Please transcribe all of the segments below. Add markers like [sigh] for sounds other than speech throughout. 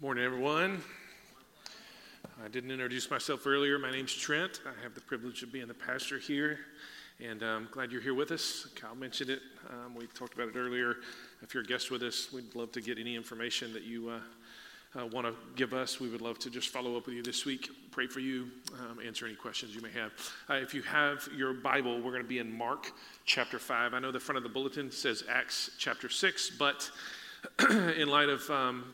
Morning, everyone. I didn't introduce myself earlier. My name's Trent. I have the privilege of being the pastor here, and I'm glad you're here with us. Kyle mentioned it. Um, we talked about it earlier. If you're a guest with us, we'd love to get any information that you uh, uh, want to give us. We would love to just follow up with you this week, pray for you, um, answer any questions you may have. Uh, if you have your Bible, we're going to be in Mark chapter 5. I know the front of the bulletin says Acts chapter 6, but [clears throat] in light of um,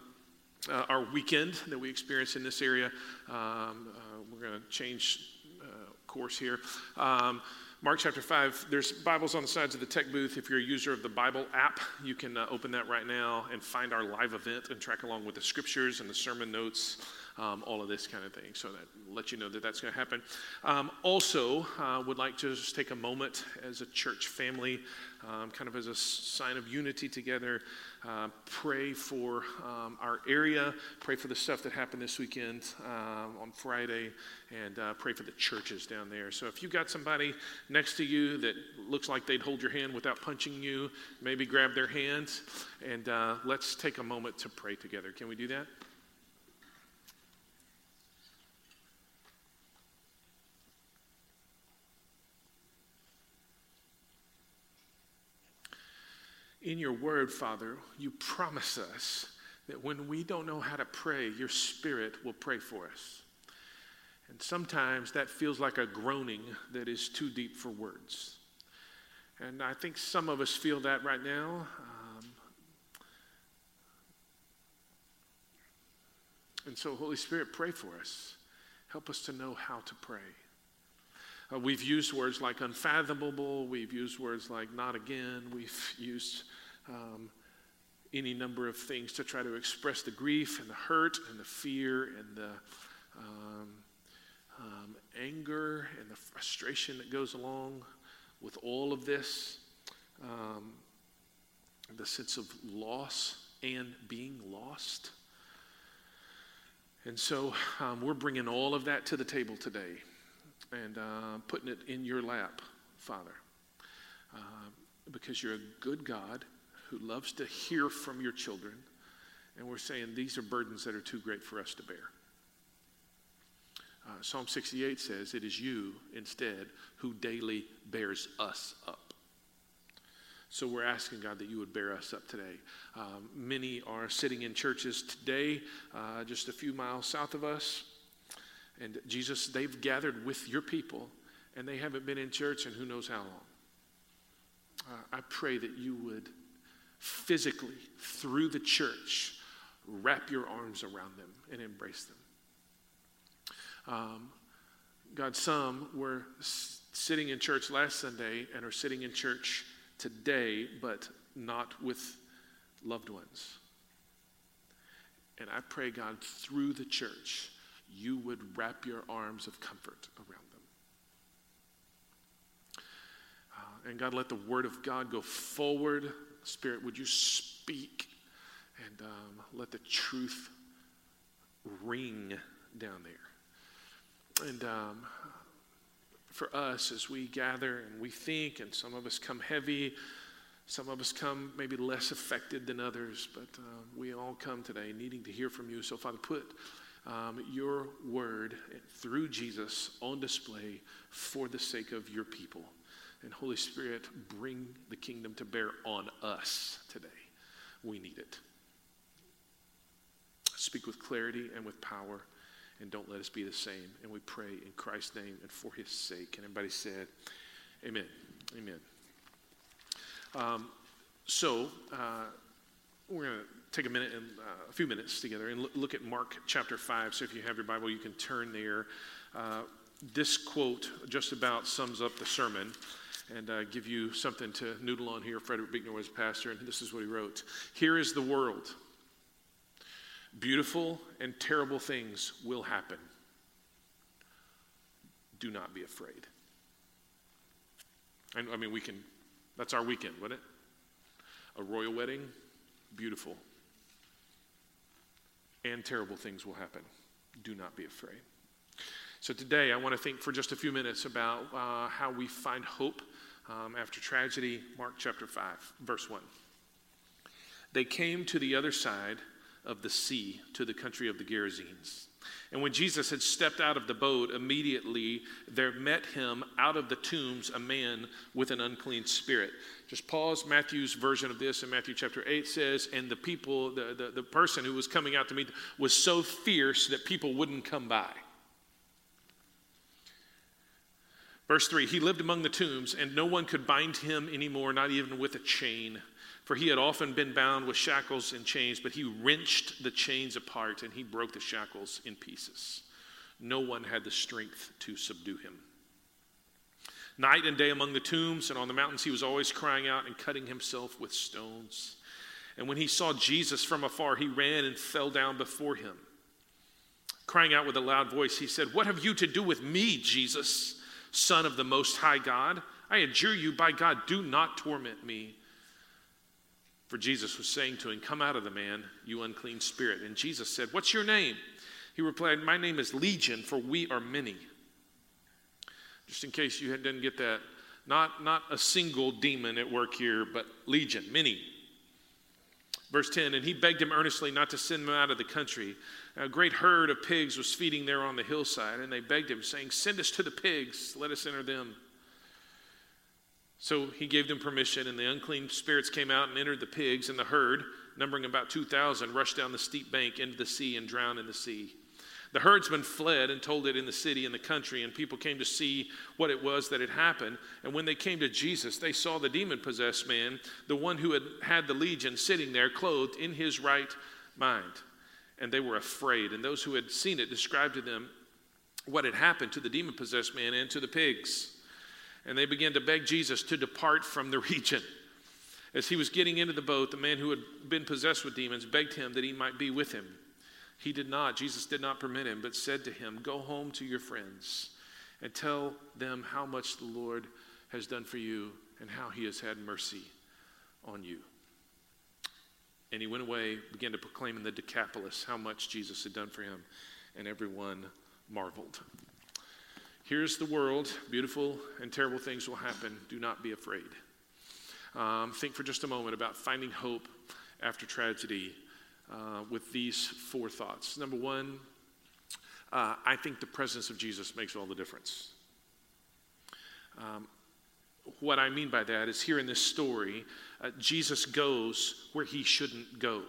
uh, our weekend that we experienced in this area. Um, uh, we're going to change uh, course here. Um, Mark chapter 5, there's Bibles on the sides of the tech booth. If you're a user of the Bible app, you can uh, open that right now and find our live event and track along with the scriptures and the sermon notes, um, all of this kind of thing. So that let you know that that's going to happen. Um, also, uh, would like to just take a moment as a church family, um, kind of as a sign of unity together, uh, pray for um, our area, pray for the stuff that happened this weekend uh, on Friday, and uh, pray for the churches down there. So if you've got somebody next to you that looks like they'd hold your hand without punching you, maybe grab their hand, and uh, let's take a moment to pray together. Can we do that? In your word, Father, you promise us that when we don't know how to pray, your Spirit will pray for us. And sometimes that feels like a groaning that is too deep for words. And I think some of us feel that right now. Um, and so, Holy Spirit, pray for us. Help us to know how to pray. Uh, we've used words like unfathomable, we've used words like not again, we've [laughs] used um, any number of things to try to express the grief and the hurt and the fear and the um, um, anger and the frustration that goes along with all of this, um, the sense of loss and being lost. And so um, we're bringing all of that to the table today and uh, putting it in your lap, Father, uh, because you're a good God who loves to hear from your children. And we're saying these are burdens that are too great for us to bear. Uh, Psalm 68 says, It is you instead who daily bears us up. So we're asking God that you would bear us up today. Um, many are sitting in churches today, uh, just a few miles south of us. And Jesus, they've gathered with your people, and they haven't been in church in who knows how long. Uh, I pray that you would physically through the church, wrap your arms around them and embrace them. Um, God, some were s- sitting in church last Sunday and are sitting in church today, but not with loved ones. And I pray, God, through the church, you would wrap your arms of comfort around them. Uh, and God, let the word of God go forward Spirit, would you speak and um, let the truth ring down there? And um, for us, as we gather and we think, and some of us come heavy, some of us come maybe less affected than others, but uh, we all come today needing to hear from you. So, Father, put um, your word through Jesus on display for the sake of your people. And Holy Spirit, bring the kingdom to bear on us today. We need it. Speak with clarity and with power, and don't let us be the same. And we pray in Christ's name and for his sake. And everybody said, Amen. Amen. Um, so, uh, we're going to take a minute and uh, a few minutes together and look at Mark chapter 5. So, if you have your Bible, you can turn there. Uh, this quote just about sums up the sermon and uh, give you something to noodle on here. Frederick Buechner was a pastor, and this is what he wrote Here is the world. Beautiful and terrible things will happen. Do not be afraid. And I mean, we can, that's our weekend, wouldn't it? A royal wedding, beautiful. And terrible things will happen. Do not be afraid. So today, I want to think for just a few minutes about uh, how we find hope um, after tragedy, Mark chapter 5, verse 1. They came to the other side of the sea to the country of the Gerasenes. And when Jesus had stepped out of the boat, immediately there met him out of the tombs a man with an unclean spirit. Just pause. Matthew's version of this in Matthew chapter 8 says, And the people, the, the, the person who was coming out to meet was so fierce that people wouldn't come by. Verse 3 He lived among the tombs, and no one could bind him anymore, not even with a chain. For he had often been bound with shackles and chains, but he wrenched the chains apart and he broke the shackles in pieces. No one had the strength to subdue him. Night and day among the tombs and on the mountains, he was always crying out and cutting himself with stones. And when he saw Jesus from afar, he ran and fell down before him. Crying out with a loud voice, he said, What have you to do with me, Jesus, Son of the Most High God? I adjure you, by God, do not torment me. For Jesus was saying to him, Come out of the man, you unclean spirit. And Jesus said, What's your name? He replied, My name is Legion, for we are many. Just in case you didn't get that, not, not a single demon at work here, but legion, many. Verse 10 And he begged him earnestly not to send them out of the country. A great herd of pigs was feeding there on the hillside, and they begged him, saying, Send us to the pigs, let us enter them. So he gave them permission, and the unclean spirits came out and entered the pigs, and the herd, numbering about 2,000, rushed down the steep bank into the sea and drowned in the sea. The herdsmen fled and told it in the city and the country, and people came to see what it was that had happened. And when they came to Jesus, they saw the demon possessed man, the one who had had the legion, sitting there, clothed in his right mind. And they were afraid. And those who had seen it described to them what had happened to the demon possessed man and to the pigs and they began to beg Jesus to depart from the [laughs] region. As he was getting into the boat, the man who had been possessed with demons begged him that he might be with him. He did not. Jesus did not permit him, but said to him, Go home to your friends and tell them how much the Lord has done for you and how he has had mercy on you. And he went away, began to proclaim in the Decapolis how much Jesus had done for him, and everyone marveled. Here's the world. Beautiful and terrible things will happen. Do not be afraid. Um, think for just a moment about finding hope after tragedy uh, with these four thoughts. Number one, uh, I think the presence of Jesus makes all the difference. Um, what I mean by that is here in this story, uh, Jesus goes where he shouldn't go.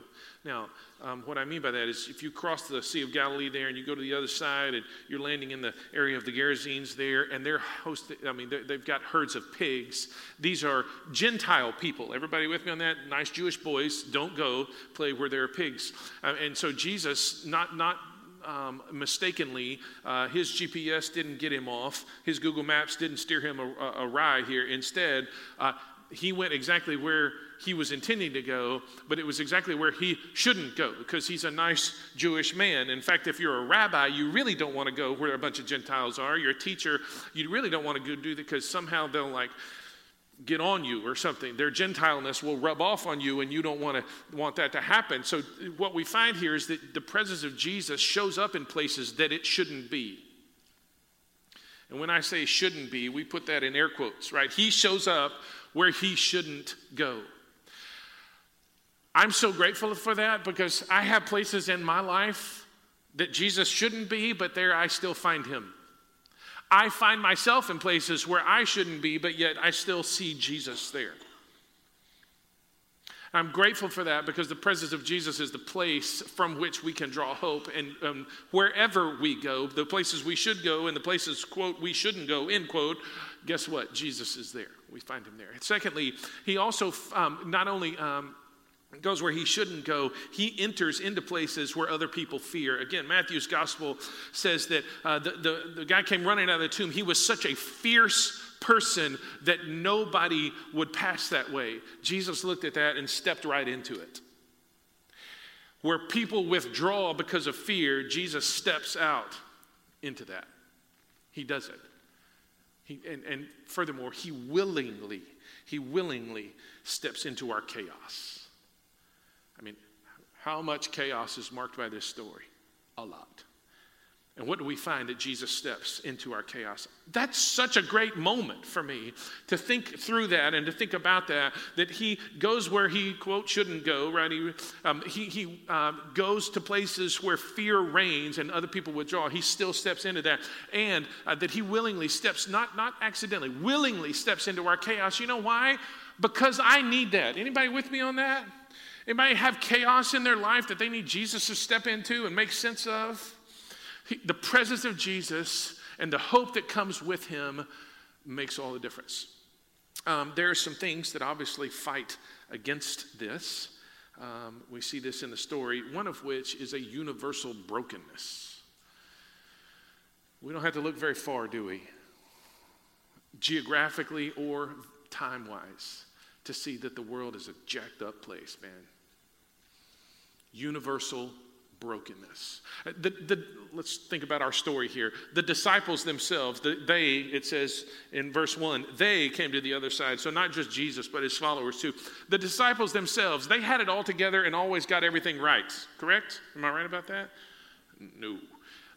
Now, um, what I mean by that is if you cross the Sea of Galilee there and you go to the other side and you're landing in the area of the Gerasenes there, and they're hosting, I mean, they've got herds of pigs. These are Gentile people. Everybody with me on that? Nice Jewish boys don't go play where there are pigs. Uh, and so Jesus, not, not, um, mistakenly, uh, his GPS didn't get him off. His Google Maps didn't steer him awry here. Instead, uh, he went exactly where he was intending to go, but it was exactly where he shouldn't go because he's a nice Jewish man. In fact, if you're a rabbi, you really don't want to go where a bunch of Gentiles are. You're a teacher, you really don't want to go do that because somehow they'll like get on you or something. Their Gentileness will rub off on you, and you don't want to want that to happen. So what we find here is that the presence of Jesus shows up in places that it shouldn't be. And when I say shouldn't be, we put that in air quotes, right? He shows up where he shouldn't go. I'm so grateful for that because I have places in my life that Jesus shouldn't be, but there I still find him. I find myself in places where I shouldn't be, but yet I still see Jesus there. I'm grateful for that because the presence of Jesus is the place from which we can draw hope. And um, wherever we go, the places we should go and the places, quote, we shouldn't go, end quote, guess what? Jesus is there. We find him there. secondly, he also um, not only um, goes where he shouldn't go, he enters into places where other people fear. Again, Matthew's gospel says that uh, the, the, the guy came running out of the tomb. He was such a fierce person that nobody would pass that way. Jesus looked at that and stepped right into it. Where people withdraw because of fear, Jesus steps out into that. He does it. He, and, and furthermore, he willingly, he willingly steps into our chaos. I mean, how much chaos is marked by this story? A lot. And what do we find that Jesus steps into our chaos? That's such a great moment for me to think through that and to think about that. That he goes where he, quote, shouldn't go, right? He, um, he, he uh, goes to places where fear reigns and other people withdraw. He still steps into that. And uh, that he willingly steps, not, not accidentally, willingly steps into our chaos. You know why? Because I need that. Anybody with me on that? Anybody have chaos in their life that they need Jesus to step into and make sense of? the presence of Jesus and the hope that comes with him makes all the difference. Um, there are some things that obviously fight against this. Um, we see this in the story, one of which is a universal brokenness. We don't have to look very far, do we? Geographically or time wise, to see that the world is a jacked up place, man. Universal brokenness. The, the, let's think about our story here. The disciples themselves, the, they, it says in verse 1, they came to the other side. So not just Jesus, but his followers too. The disciples themselves, they had it all together and always got everything right, correct? Am I right about that? No.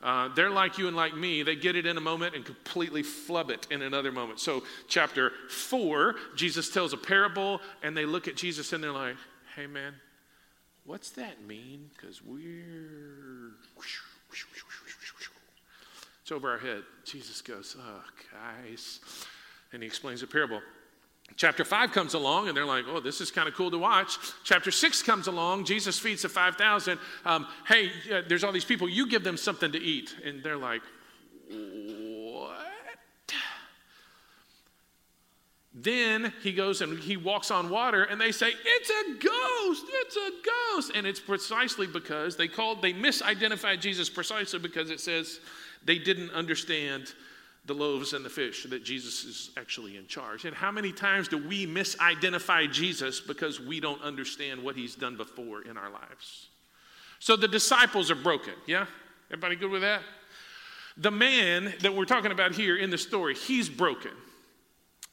Uh, they're like you and like me. They get it in a moment and completely flub it in another moment. So, chapter 4, Jesus tells a parable, and they look at Jesus and they're like, hey, man, What's that mean? Because we're. It's over our head. Jesus goes, Oh, guys. And he explains the parable. Chapter 5 comes along, and they're like, oh, this is kind of cool to watch. Chapter 6 comes along, Jesus feeds the 5,000. Um, hey, uh, there's all these people, you give them something to eat. And they're like, Then he goes and he walks on water, and they say, It's a ghost! It's a ghost! And it's precisely because they called, they misidentified Jesus precisely because it says they didn't understand the loaves and the fish, that Jesus is actually in charge. And how many times do we misidentify Jesus because we don't understand what he's done before in our lives? So the disciples are broken, yeah? Everybody good with that? The man that we're talking about here in the story, he's broken.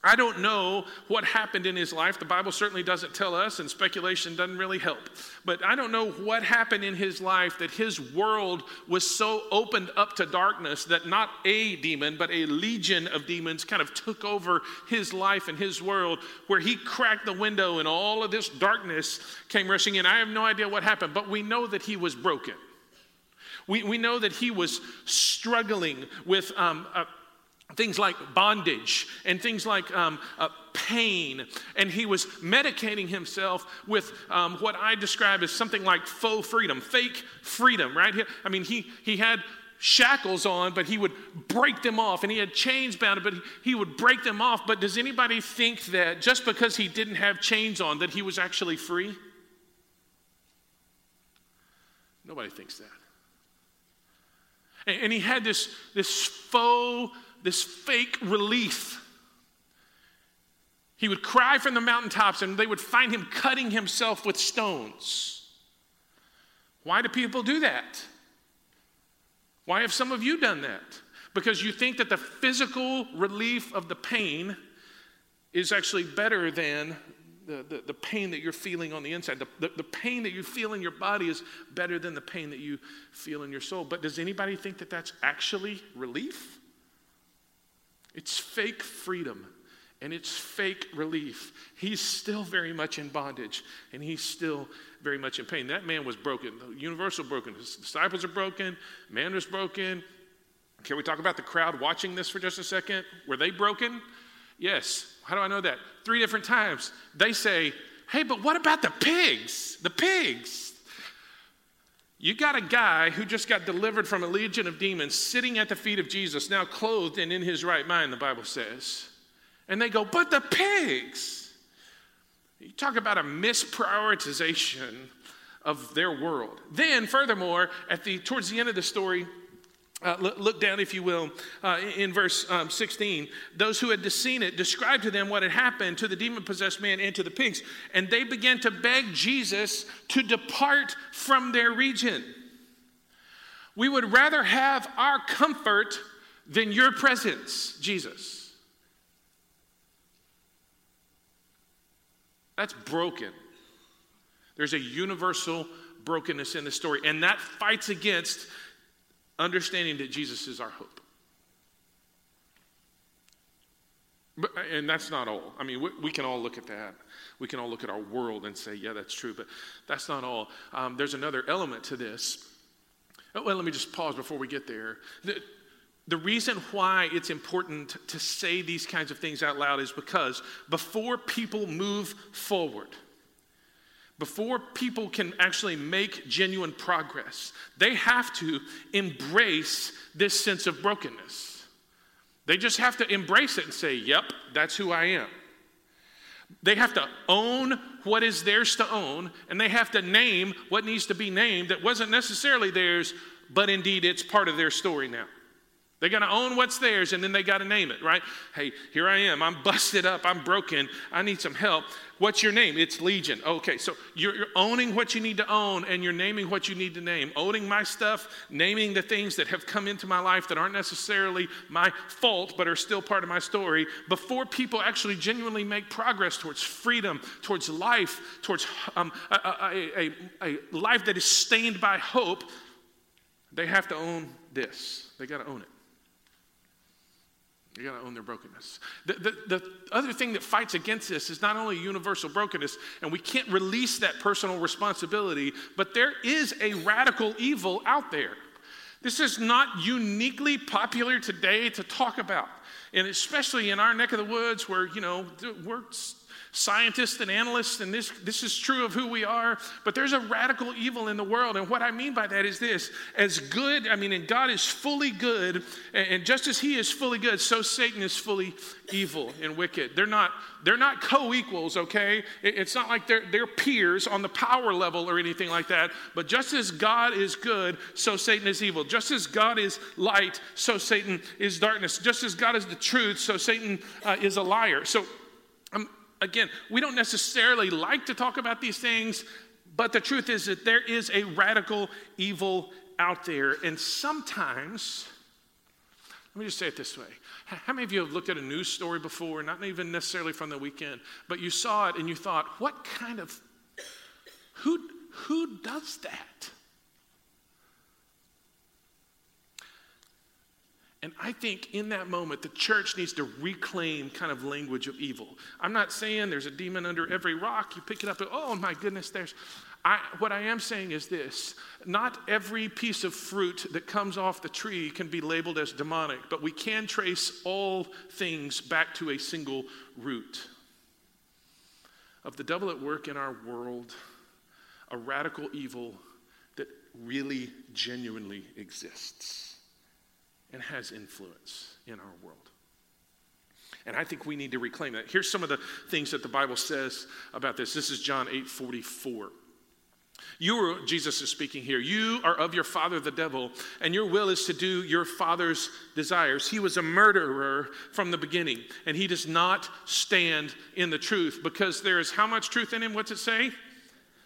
I don't know what happened in his life. The Bible certainly doesn't tell us, and speculation doesn't really help. But I don't know what happened in his life that his world was so opened up to darkness that not a demon, but a legion of demons kind of took over his life and his world, where he cracked the window and all of this darkness came rushing in. I have no idea what happened, but we know that he was broken. We, we know that he was struggling with um, a, things like bondage and things like um, uh, pain. And he was medicating himself with um, what I describe as something like faux freedom, fake freedom, right? I mean, he, he had shackles on, but he would break them off. And he had chains bound, but he would break them off. But does anybody think that just because he didn't have chains on, that he was actually free? Nobody thinks that. And, and he had this, this faux this fake relief. He would cry from the mountaintops and they would find him cutting himself with stones. Why do people do that? Why have some of you done that? Because you think that the physical relief of the pain is actually better than the, the, the pain that you're feeling on the inside. The, the, the pain that you feel in your body is better than the pain that you feel in your soul. But does anybody think that that's actually relief? It's fake freedom and it's fake relief. He's still very much in bondage and he's still very much in pain. That man was broken, universal broken. His disciples are broken, man was broken. Can we talk about the crowd watching this for just a second? Were they broken? Yes. How do I know that? Three different times. They say, Hey, but what about the pigs? The pigs. You got a guy who just got delivered from a legion of demons sitting at the feet of Jesus, now clothed and in his right mind, the Bible says. And they go, But the pigs. You talk about a misprioritization of their world. Then, furthermore, at the towards the end of the story, uh, look, look, down, if you will, uh, in verse um, 16. Those who had seen it described to them what had happened to the demon possessed man and to the pigs, and they began to beg Jesus to depart from their region. We would rather have our comfort than your presence, Jesus. That's broken. There's a universal brokenness in the story, and that fights against understanding that Jesus is our hope. But, and that's not all. I mean, we, we, can all look at that. We can all look at our world and say, yeah, that's true, but that's not all. Um, there's another element to this. Oh, well, let me just pause before we get there. The, the reason why it's important to say these kinds of things out loud is because before people move forward, before people can actually make genuine progress, they have to embrace this sense of brokenness. They just have to embrace it and say, Yep, that's who I am. They have to own what is theirs to own, and they have to name what needs to be named that wasn't necessarily theirs, but indeed it's part of their story now. They got to own what's theirs and then they got to name it, right? Hey, here I am. I'm busted up. I'm broken. I need some help. What's your name? It's Legion. Okay, so you're, you're, owning what you need to own and you're naming what you need to name. Owning my stuff, naming the things that have come into my life that aren't necessarily my fault but are still part of my story. Before people actually genuinely make progress towards freedom, towards life, towards um, a, a, a, a life that is stained by hope, they have to own this. They got to own it. You got to own their brokenness. The, the, the, other thing that fights against this is not only universal brokenness, and we can't release that personal responsibility, but there is a radical evil out there. This is not uniquely popular today to talk about. And especially in our neck of the woods where, you know, we're scientists and analysts, and this, this is true of who we are, but there's a radical evil in the world. And what I mean by that is this as good, I mean, and God is fully good, and, and just as He is fully good, so Satan is fully evil and wicked. They're not, they're not co equals, okay? It, it's not like they're, they're peers on the power level or anything like that, but just as God is good, so Satan is evil. Just as God is light, so Satan is darkness. Just as God is the truth, so Satan uh, is a liar. So, again, we don't necessarily like to talk about these things, but the truth is that there is a radical evil out there. And sometimes, let me just say it this way. How many of you have looked at a news story before, not even necessarily from the weekend, but you saw it and you thought, what kind of, who, who does that? And I think in that moment, the church needs to reclaim kind of language of evil. I'm not saying there's a demon under every rock. You pick it up and, oh my goodness, there's. I, what I am saying is this not every piece of fruit that comes off the tree can be labeled as demonic, but we can trace all things back to a single root of the devil at work in our world, a radical evil that really genuinely exists and has influence in our world. And I think we need to reclaim that. Here's some of the things that the Bible says about this. This is John 8 44. You are, Jesus is speaking here, you are of your father the devil, and your will is to do your father's desires. He was a murderer from the beginning, and he does not stand in the truth because there is how much truth in him? What's it say?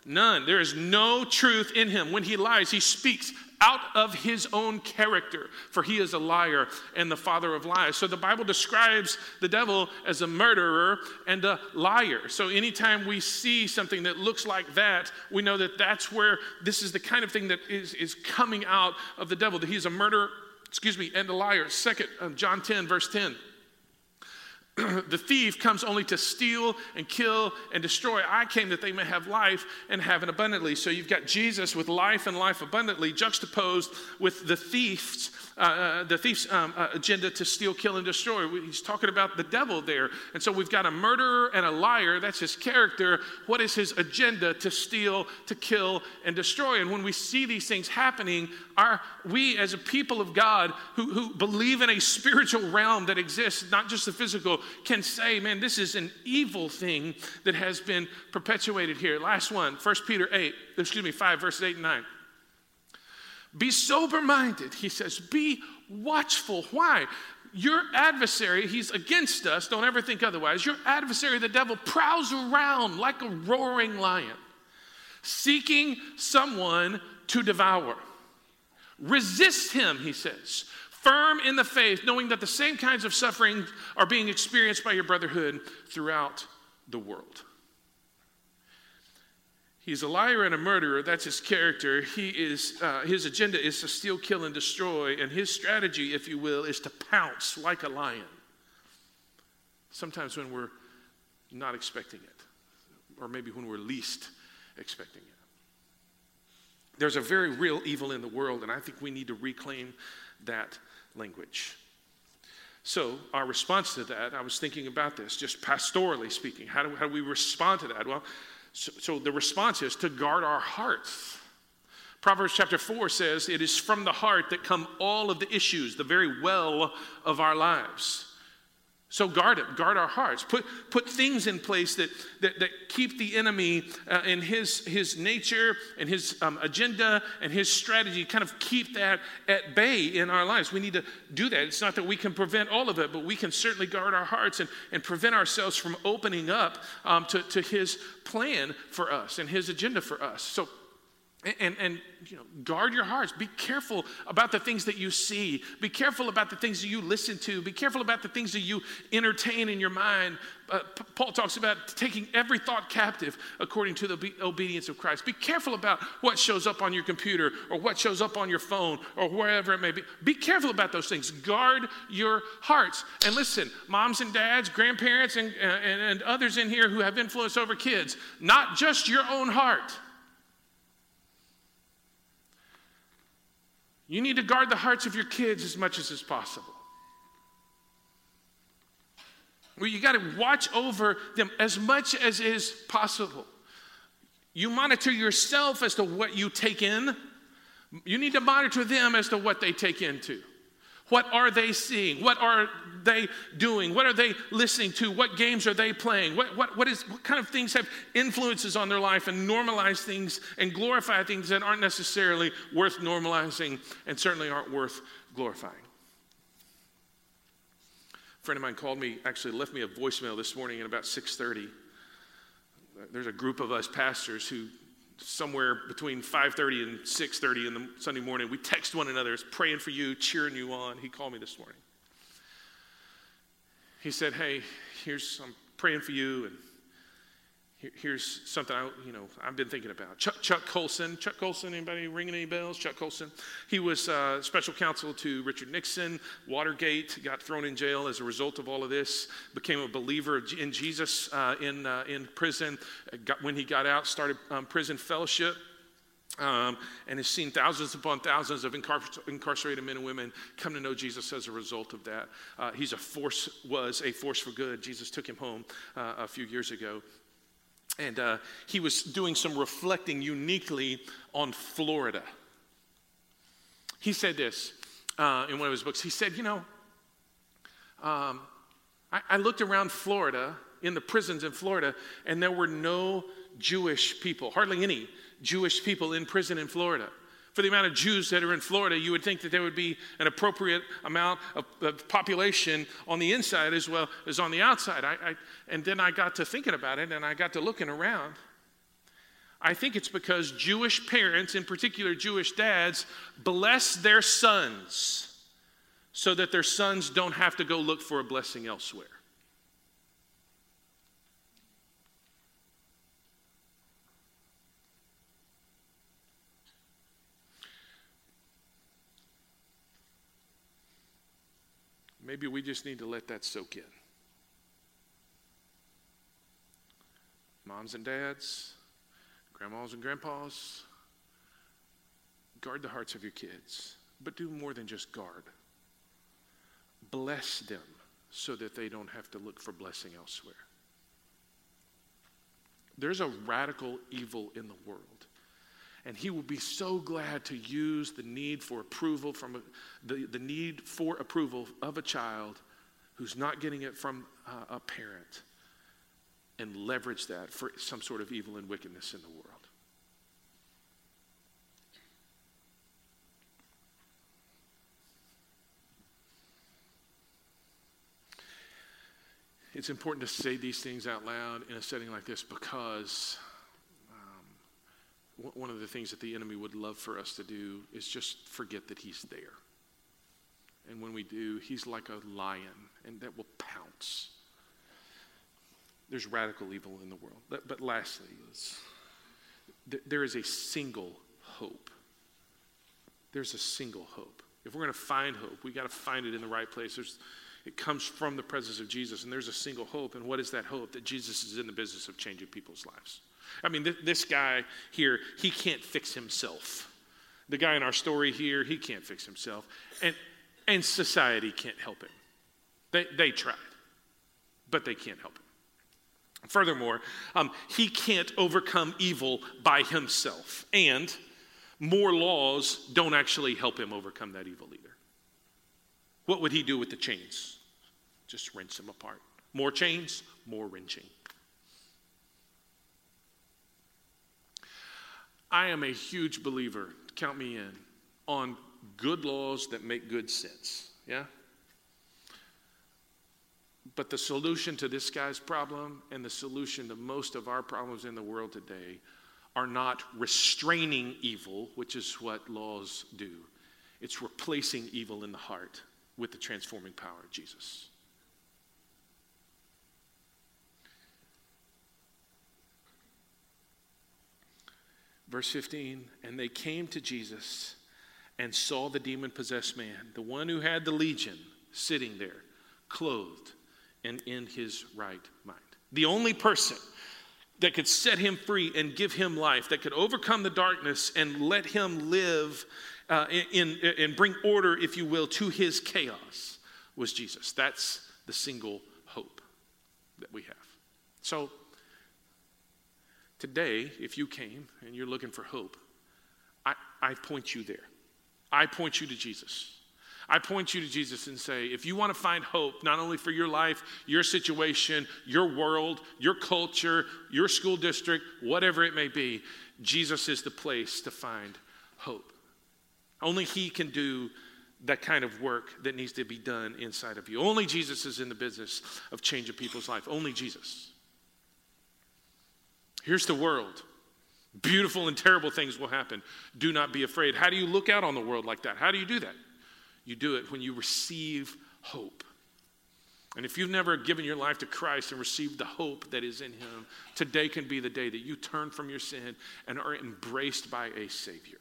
None. There is no truth in him. When he lies, he speaks out of his own character, for he is a liar and the father of lies. So the Bible describes the devil as a murderer and a liar. So anytime we see something that looks like that, we know that that's where this is the kind of thing that is, is coming out of the devil, that he's a murderer, excuse me, and a liar. Second, um, John 10, verse 10. The thief comes only to steal and kill and destroy. I came that they may have life and have it abundantly. So you've got Jesus with life and life abundantly juxtaposed with the thief's uh, uh, the thief's um, uh, agenda to steal, kill, and destroy. He's talking about the devil there. And so we've got a murderer and a liar. That's his character. What is his agenda? To steal, to kill, and destroy. And when we see these things happening, our, we as a people of God who, who believe in a spiritual realm that exists, not just the physical, can say, man, this is an evil thing that has been perpetuated here. Last one, 1 Peter 8, excuse me, 5, verses 8 and 9. Be sober minded. He says, Be watchful. Why? Your adversary, he's against us. Don't ever think otherwise. Your adversary, the devil, prowls around like a roaring lion, seeking someone to devour. Resist him, he says, firm in the faith, knowing that the same kinds of suffering are being experienced by your brotherhood throughout the world. He's a liar and a murderer. That's his character. He is, uh, his agenda is to steal, kill, and destroy. And his strategy, if you will, is to pounce like a lion. Sometimes when we're not expecting it, or maybe when we're least expecting it. There's a very real evil in the world, and I think we need to reclaim that language. So, our response to that, I was thinking about this, just pastorally speaking. How do, how do we respond to that? Well, so, so the response is to guard our hearts. Proverbs chapter 4 says, It is from the heart that come all of the issues, the very well of our lives. So guard it, guard our hearts. Put, put things in place that, that, that keep the enemy uh, his, his nature and his um, agenda and his strategy, kind of keep that at bay in our lives. We need to do that. It's not that we can prevent all of it, but we can certainly guard our hearts and, and prevent ourselves from opening up um, to, to his plan for us and his agenda for us. So and, and you know, guard your hearts. Be careful about the things that you see. Be careful about the things that you listen to. Be careful about the things that you entertain in your mind. Uh, P- Paul talks about taking every thought captive according to the be- obedience of Christ. Be careful about what shows up on your computer or what shows up on your phone or wherever it may be. Be careful about those things. Guard your hearts. And listen, moms and dads, grandparents, and, uh, and, and others in here who have influence over kids, not just your own heart. You need to guard the hearts of your kids as much as is possible. Well, you got to watch over them as much as is possible. You monitor yourself as to what you take in. You need to monitor them as to what they take into. What are they seeing? What are they doing? What are they listening to? What games are they playing? What, what, what, is, what kind of things have influences on their life and normalize things and glorify things that aren't necessarily worth normalizing and certainly aren't worth glorifying? A friend of mine called me, actually left me a voicemail this morning at about 6:30. There's a group of us pastors who somewhere between 5.30 and 6.30 in the sunday morning we text one another praying for you cheering you on. He called me this morning. He said hey here's i'm praying for you and here's something I, you know, I've been thinking about. Chuck, Chuck Colson. Chuck Colson, anybody ringing any bells? Chuck Colson. He was uh, special counsel to Richard Nixon. Watergate got thrown in jail as a result of all of this. Became a believer in Jesus uh, in, uh, in prison. Got, when he got out, started um, prison fellowship. Um, and has seen thousands upon thousands of incar- incarcerated men and women come to know Jesus as a result of that. Uh, he's a force, was a force for good. Jesus took him home uh, a few years ago. And uh, he was doing some reflecting uniquely on Florida. He said this uh, in one of his books. He said, You know, um, I, I looked around Florida, in the prisons in Florida, and there were no Jewish people, hardly any Jewish people in prison in Florida for the amount of Jews that are in Florida, you would think that there would be an appropriate amount of, of population on the inside as well as on the outside. I, I, and then I got to thinking about it and I got to looking around. I think it's because Jewish parents, in particular Jewish dads, bless their sons so that their sons don't have to go look for a blessing elsewhere. Maybe we just need to let that soak in. Moms and dads, grandmas and grandpas, guard the hearts of your kids, but do more than just guard. Bless them so that they don't have to look for blessing elsewhere. There's a radical evil in the world and he will be so glad to use the need for approval from a, the, the need for approval of a child who's not getting it from uh, a parent and leverage that for some sort of evil and wickedness in the world. It's important to say these things out loud in a setting like this because one of the things that the enemy would love for us to do is just forget that he's there. And when we do, he's like a lion, and that will pounce. There's radical evil in the world. But, but lastly, th- there is a single hope. There's a single hope. If we're going to find hope, we got to find it in the right place. There's, it comes from the presence of Jesus, and there's a single hope. And what is that hope? That Jesus is in the business of changing people's lives. I mean, th- this guy here, he can't fix himself. The guy in our story here, he can't fix himself. And, and society can't help him. They, they tried, but they can't help him. Furthermore, um, he can't overcome evil by himself. And more laws don't actually help him overcome that evil either. What would he do with the chains? Just rinse them apart. More chains, more wrenching. I am a huge believer, count me in, on good laws that make good sense. Yeah? But the solution to this guy's problem and the solution to most of our problems in the world today are not restraining evil, which is what laws do. It's replacing evil in the heart with the transforming power of Jesus. Verse 15, and they came to Jesus and saw the demon possessed man, the one who had the legion, sitting there, clothed and in his right mind. The only person that could set him free and give him life, that could overcome the darkness and let him live uh, in, in, and bring order, if you will, to his chaos was Jesus. That's the single hope that we have. So, today, if you came and you're looking for hope, I, I point you there. I point you to Jesus. I point you to Jesus and say, if you want to find hope, not only for your life, your situation, your world, your culture, your school district, whatever it may be, Jesus is the place to find hope. Only He can do that kind of work that needs to be done inside of you. Only Jesus is in the business of changing people's life. Only Jesus. Here's the world. Beautiful and terrible things will happen. Do not be afraid. How do you look out on the world like that? How do you do that? You do it when you receive hope. And if you've never given your life to Christ and received the hope that is in Him, today can be the day that you turn from your sin and are embraced by a Savior.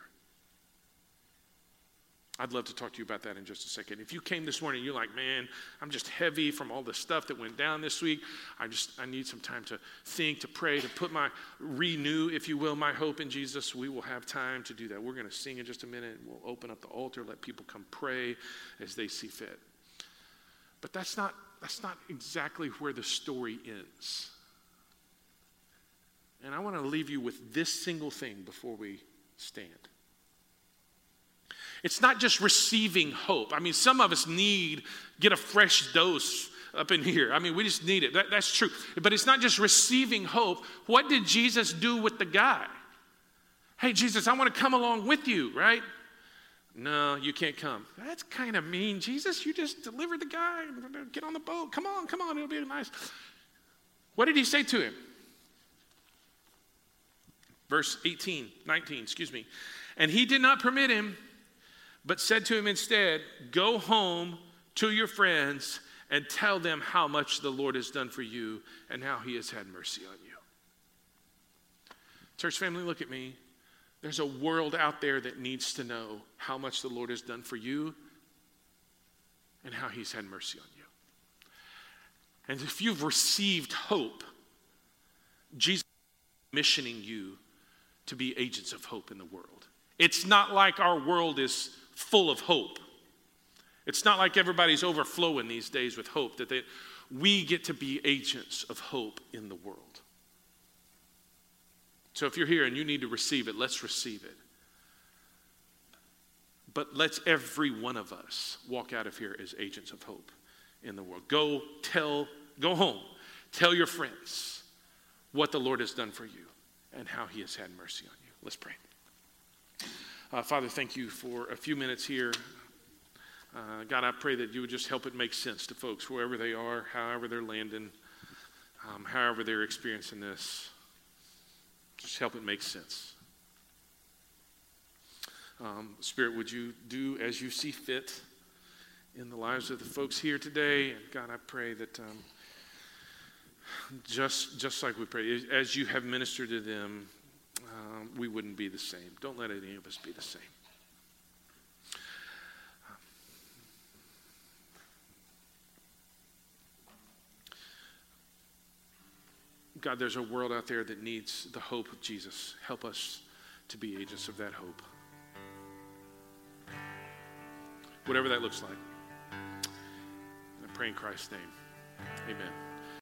I'd love to talk to you about that in just a second. If you came this morning, you're like, man, I'm just heavy from all the stuff that went down this week. I just, I need some time to think, to pray, to put my, renew, if you will, my hope in Jesus. We will have time to do that. We're going to sing in just a minute. We'll open up the altar, let people come pray as they see fit. But that's not, that's not exactly where the story ends. And I want to leave you with this single thing before we stand. It's not just receiving hope. I mean, some of us need get a fresh dose up in here. I mean, we just need it. That, that's true. But it's not just receiving hope. What did Jesus do with the guy? Hey, Jesus, I want to come along with you, right? No, you can't come. That's kind of mean. Jesus, you just delivered the guy. Get on the boat. Come on, come on. It'll be nice. What did he say to him? Verse 18, 19, excuse me. And he did not permit him but said to him instead, Go home to your friends and tell them how much the Lord has done for you and how he has had mercy on you. Church family, look at me. There's a world out there that needs to know how much the Lord has done for you and how he's had mercy on you. And if you've received hope, Jesus is missioning you to be agents of hope in the world. It's not like our world is full of hope. It's not like everybody's overflowing these days with hope, that they, we get to be agents of hope in the world. So if you're here and you need to receive it, let's receive it. But let's every one of us walk out of here as agents of hope in the world. Go tell, go home, tell your friends what the Lord has done for you and how he has had mercy on you. Let's pray. Uh, Father, thank you for a few minutes here. Uh, God, I pray that you would just help it make sense to folks, wherever they are, however they're landing, um, however they're experiencing this. Just help it make sense. Um, Spirit, would you do as you see fit in the lives of the folks here today? And God, I pray that um, just, just like we pray, as you have ministered to them, um, we wouldn't be the same. Don't let any of us be the same. God, there's a world out there that needs the hope of Jesus. Help us to be agents of that hope. Whatever that looks like. I pray in Christ's name. Amen.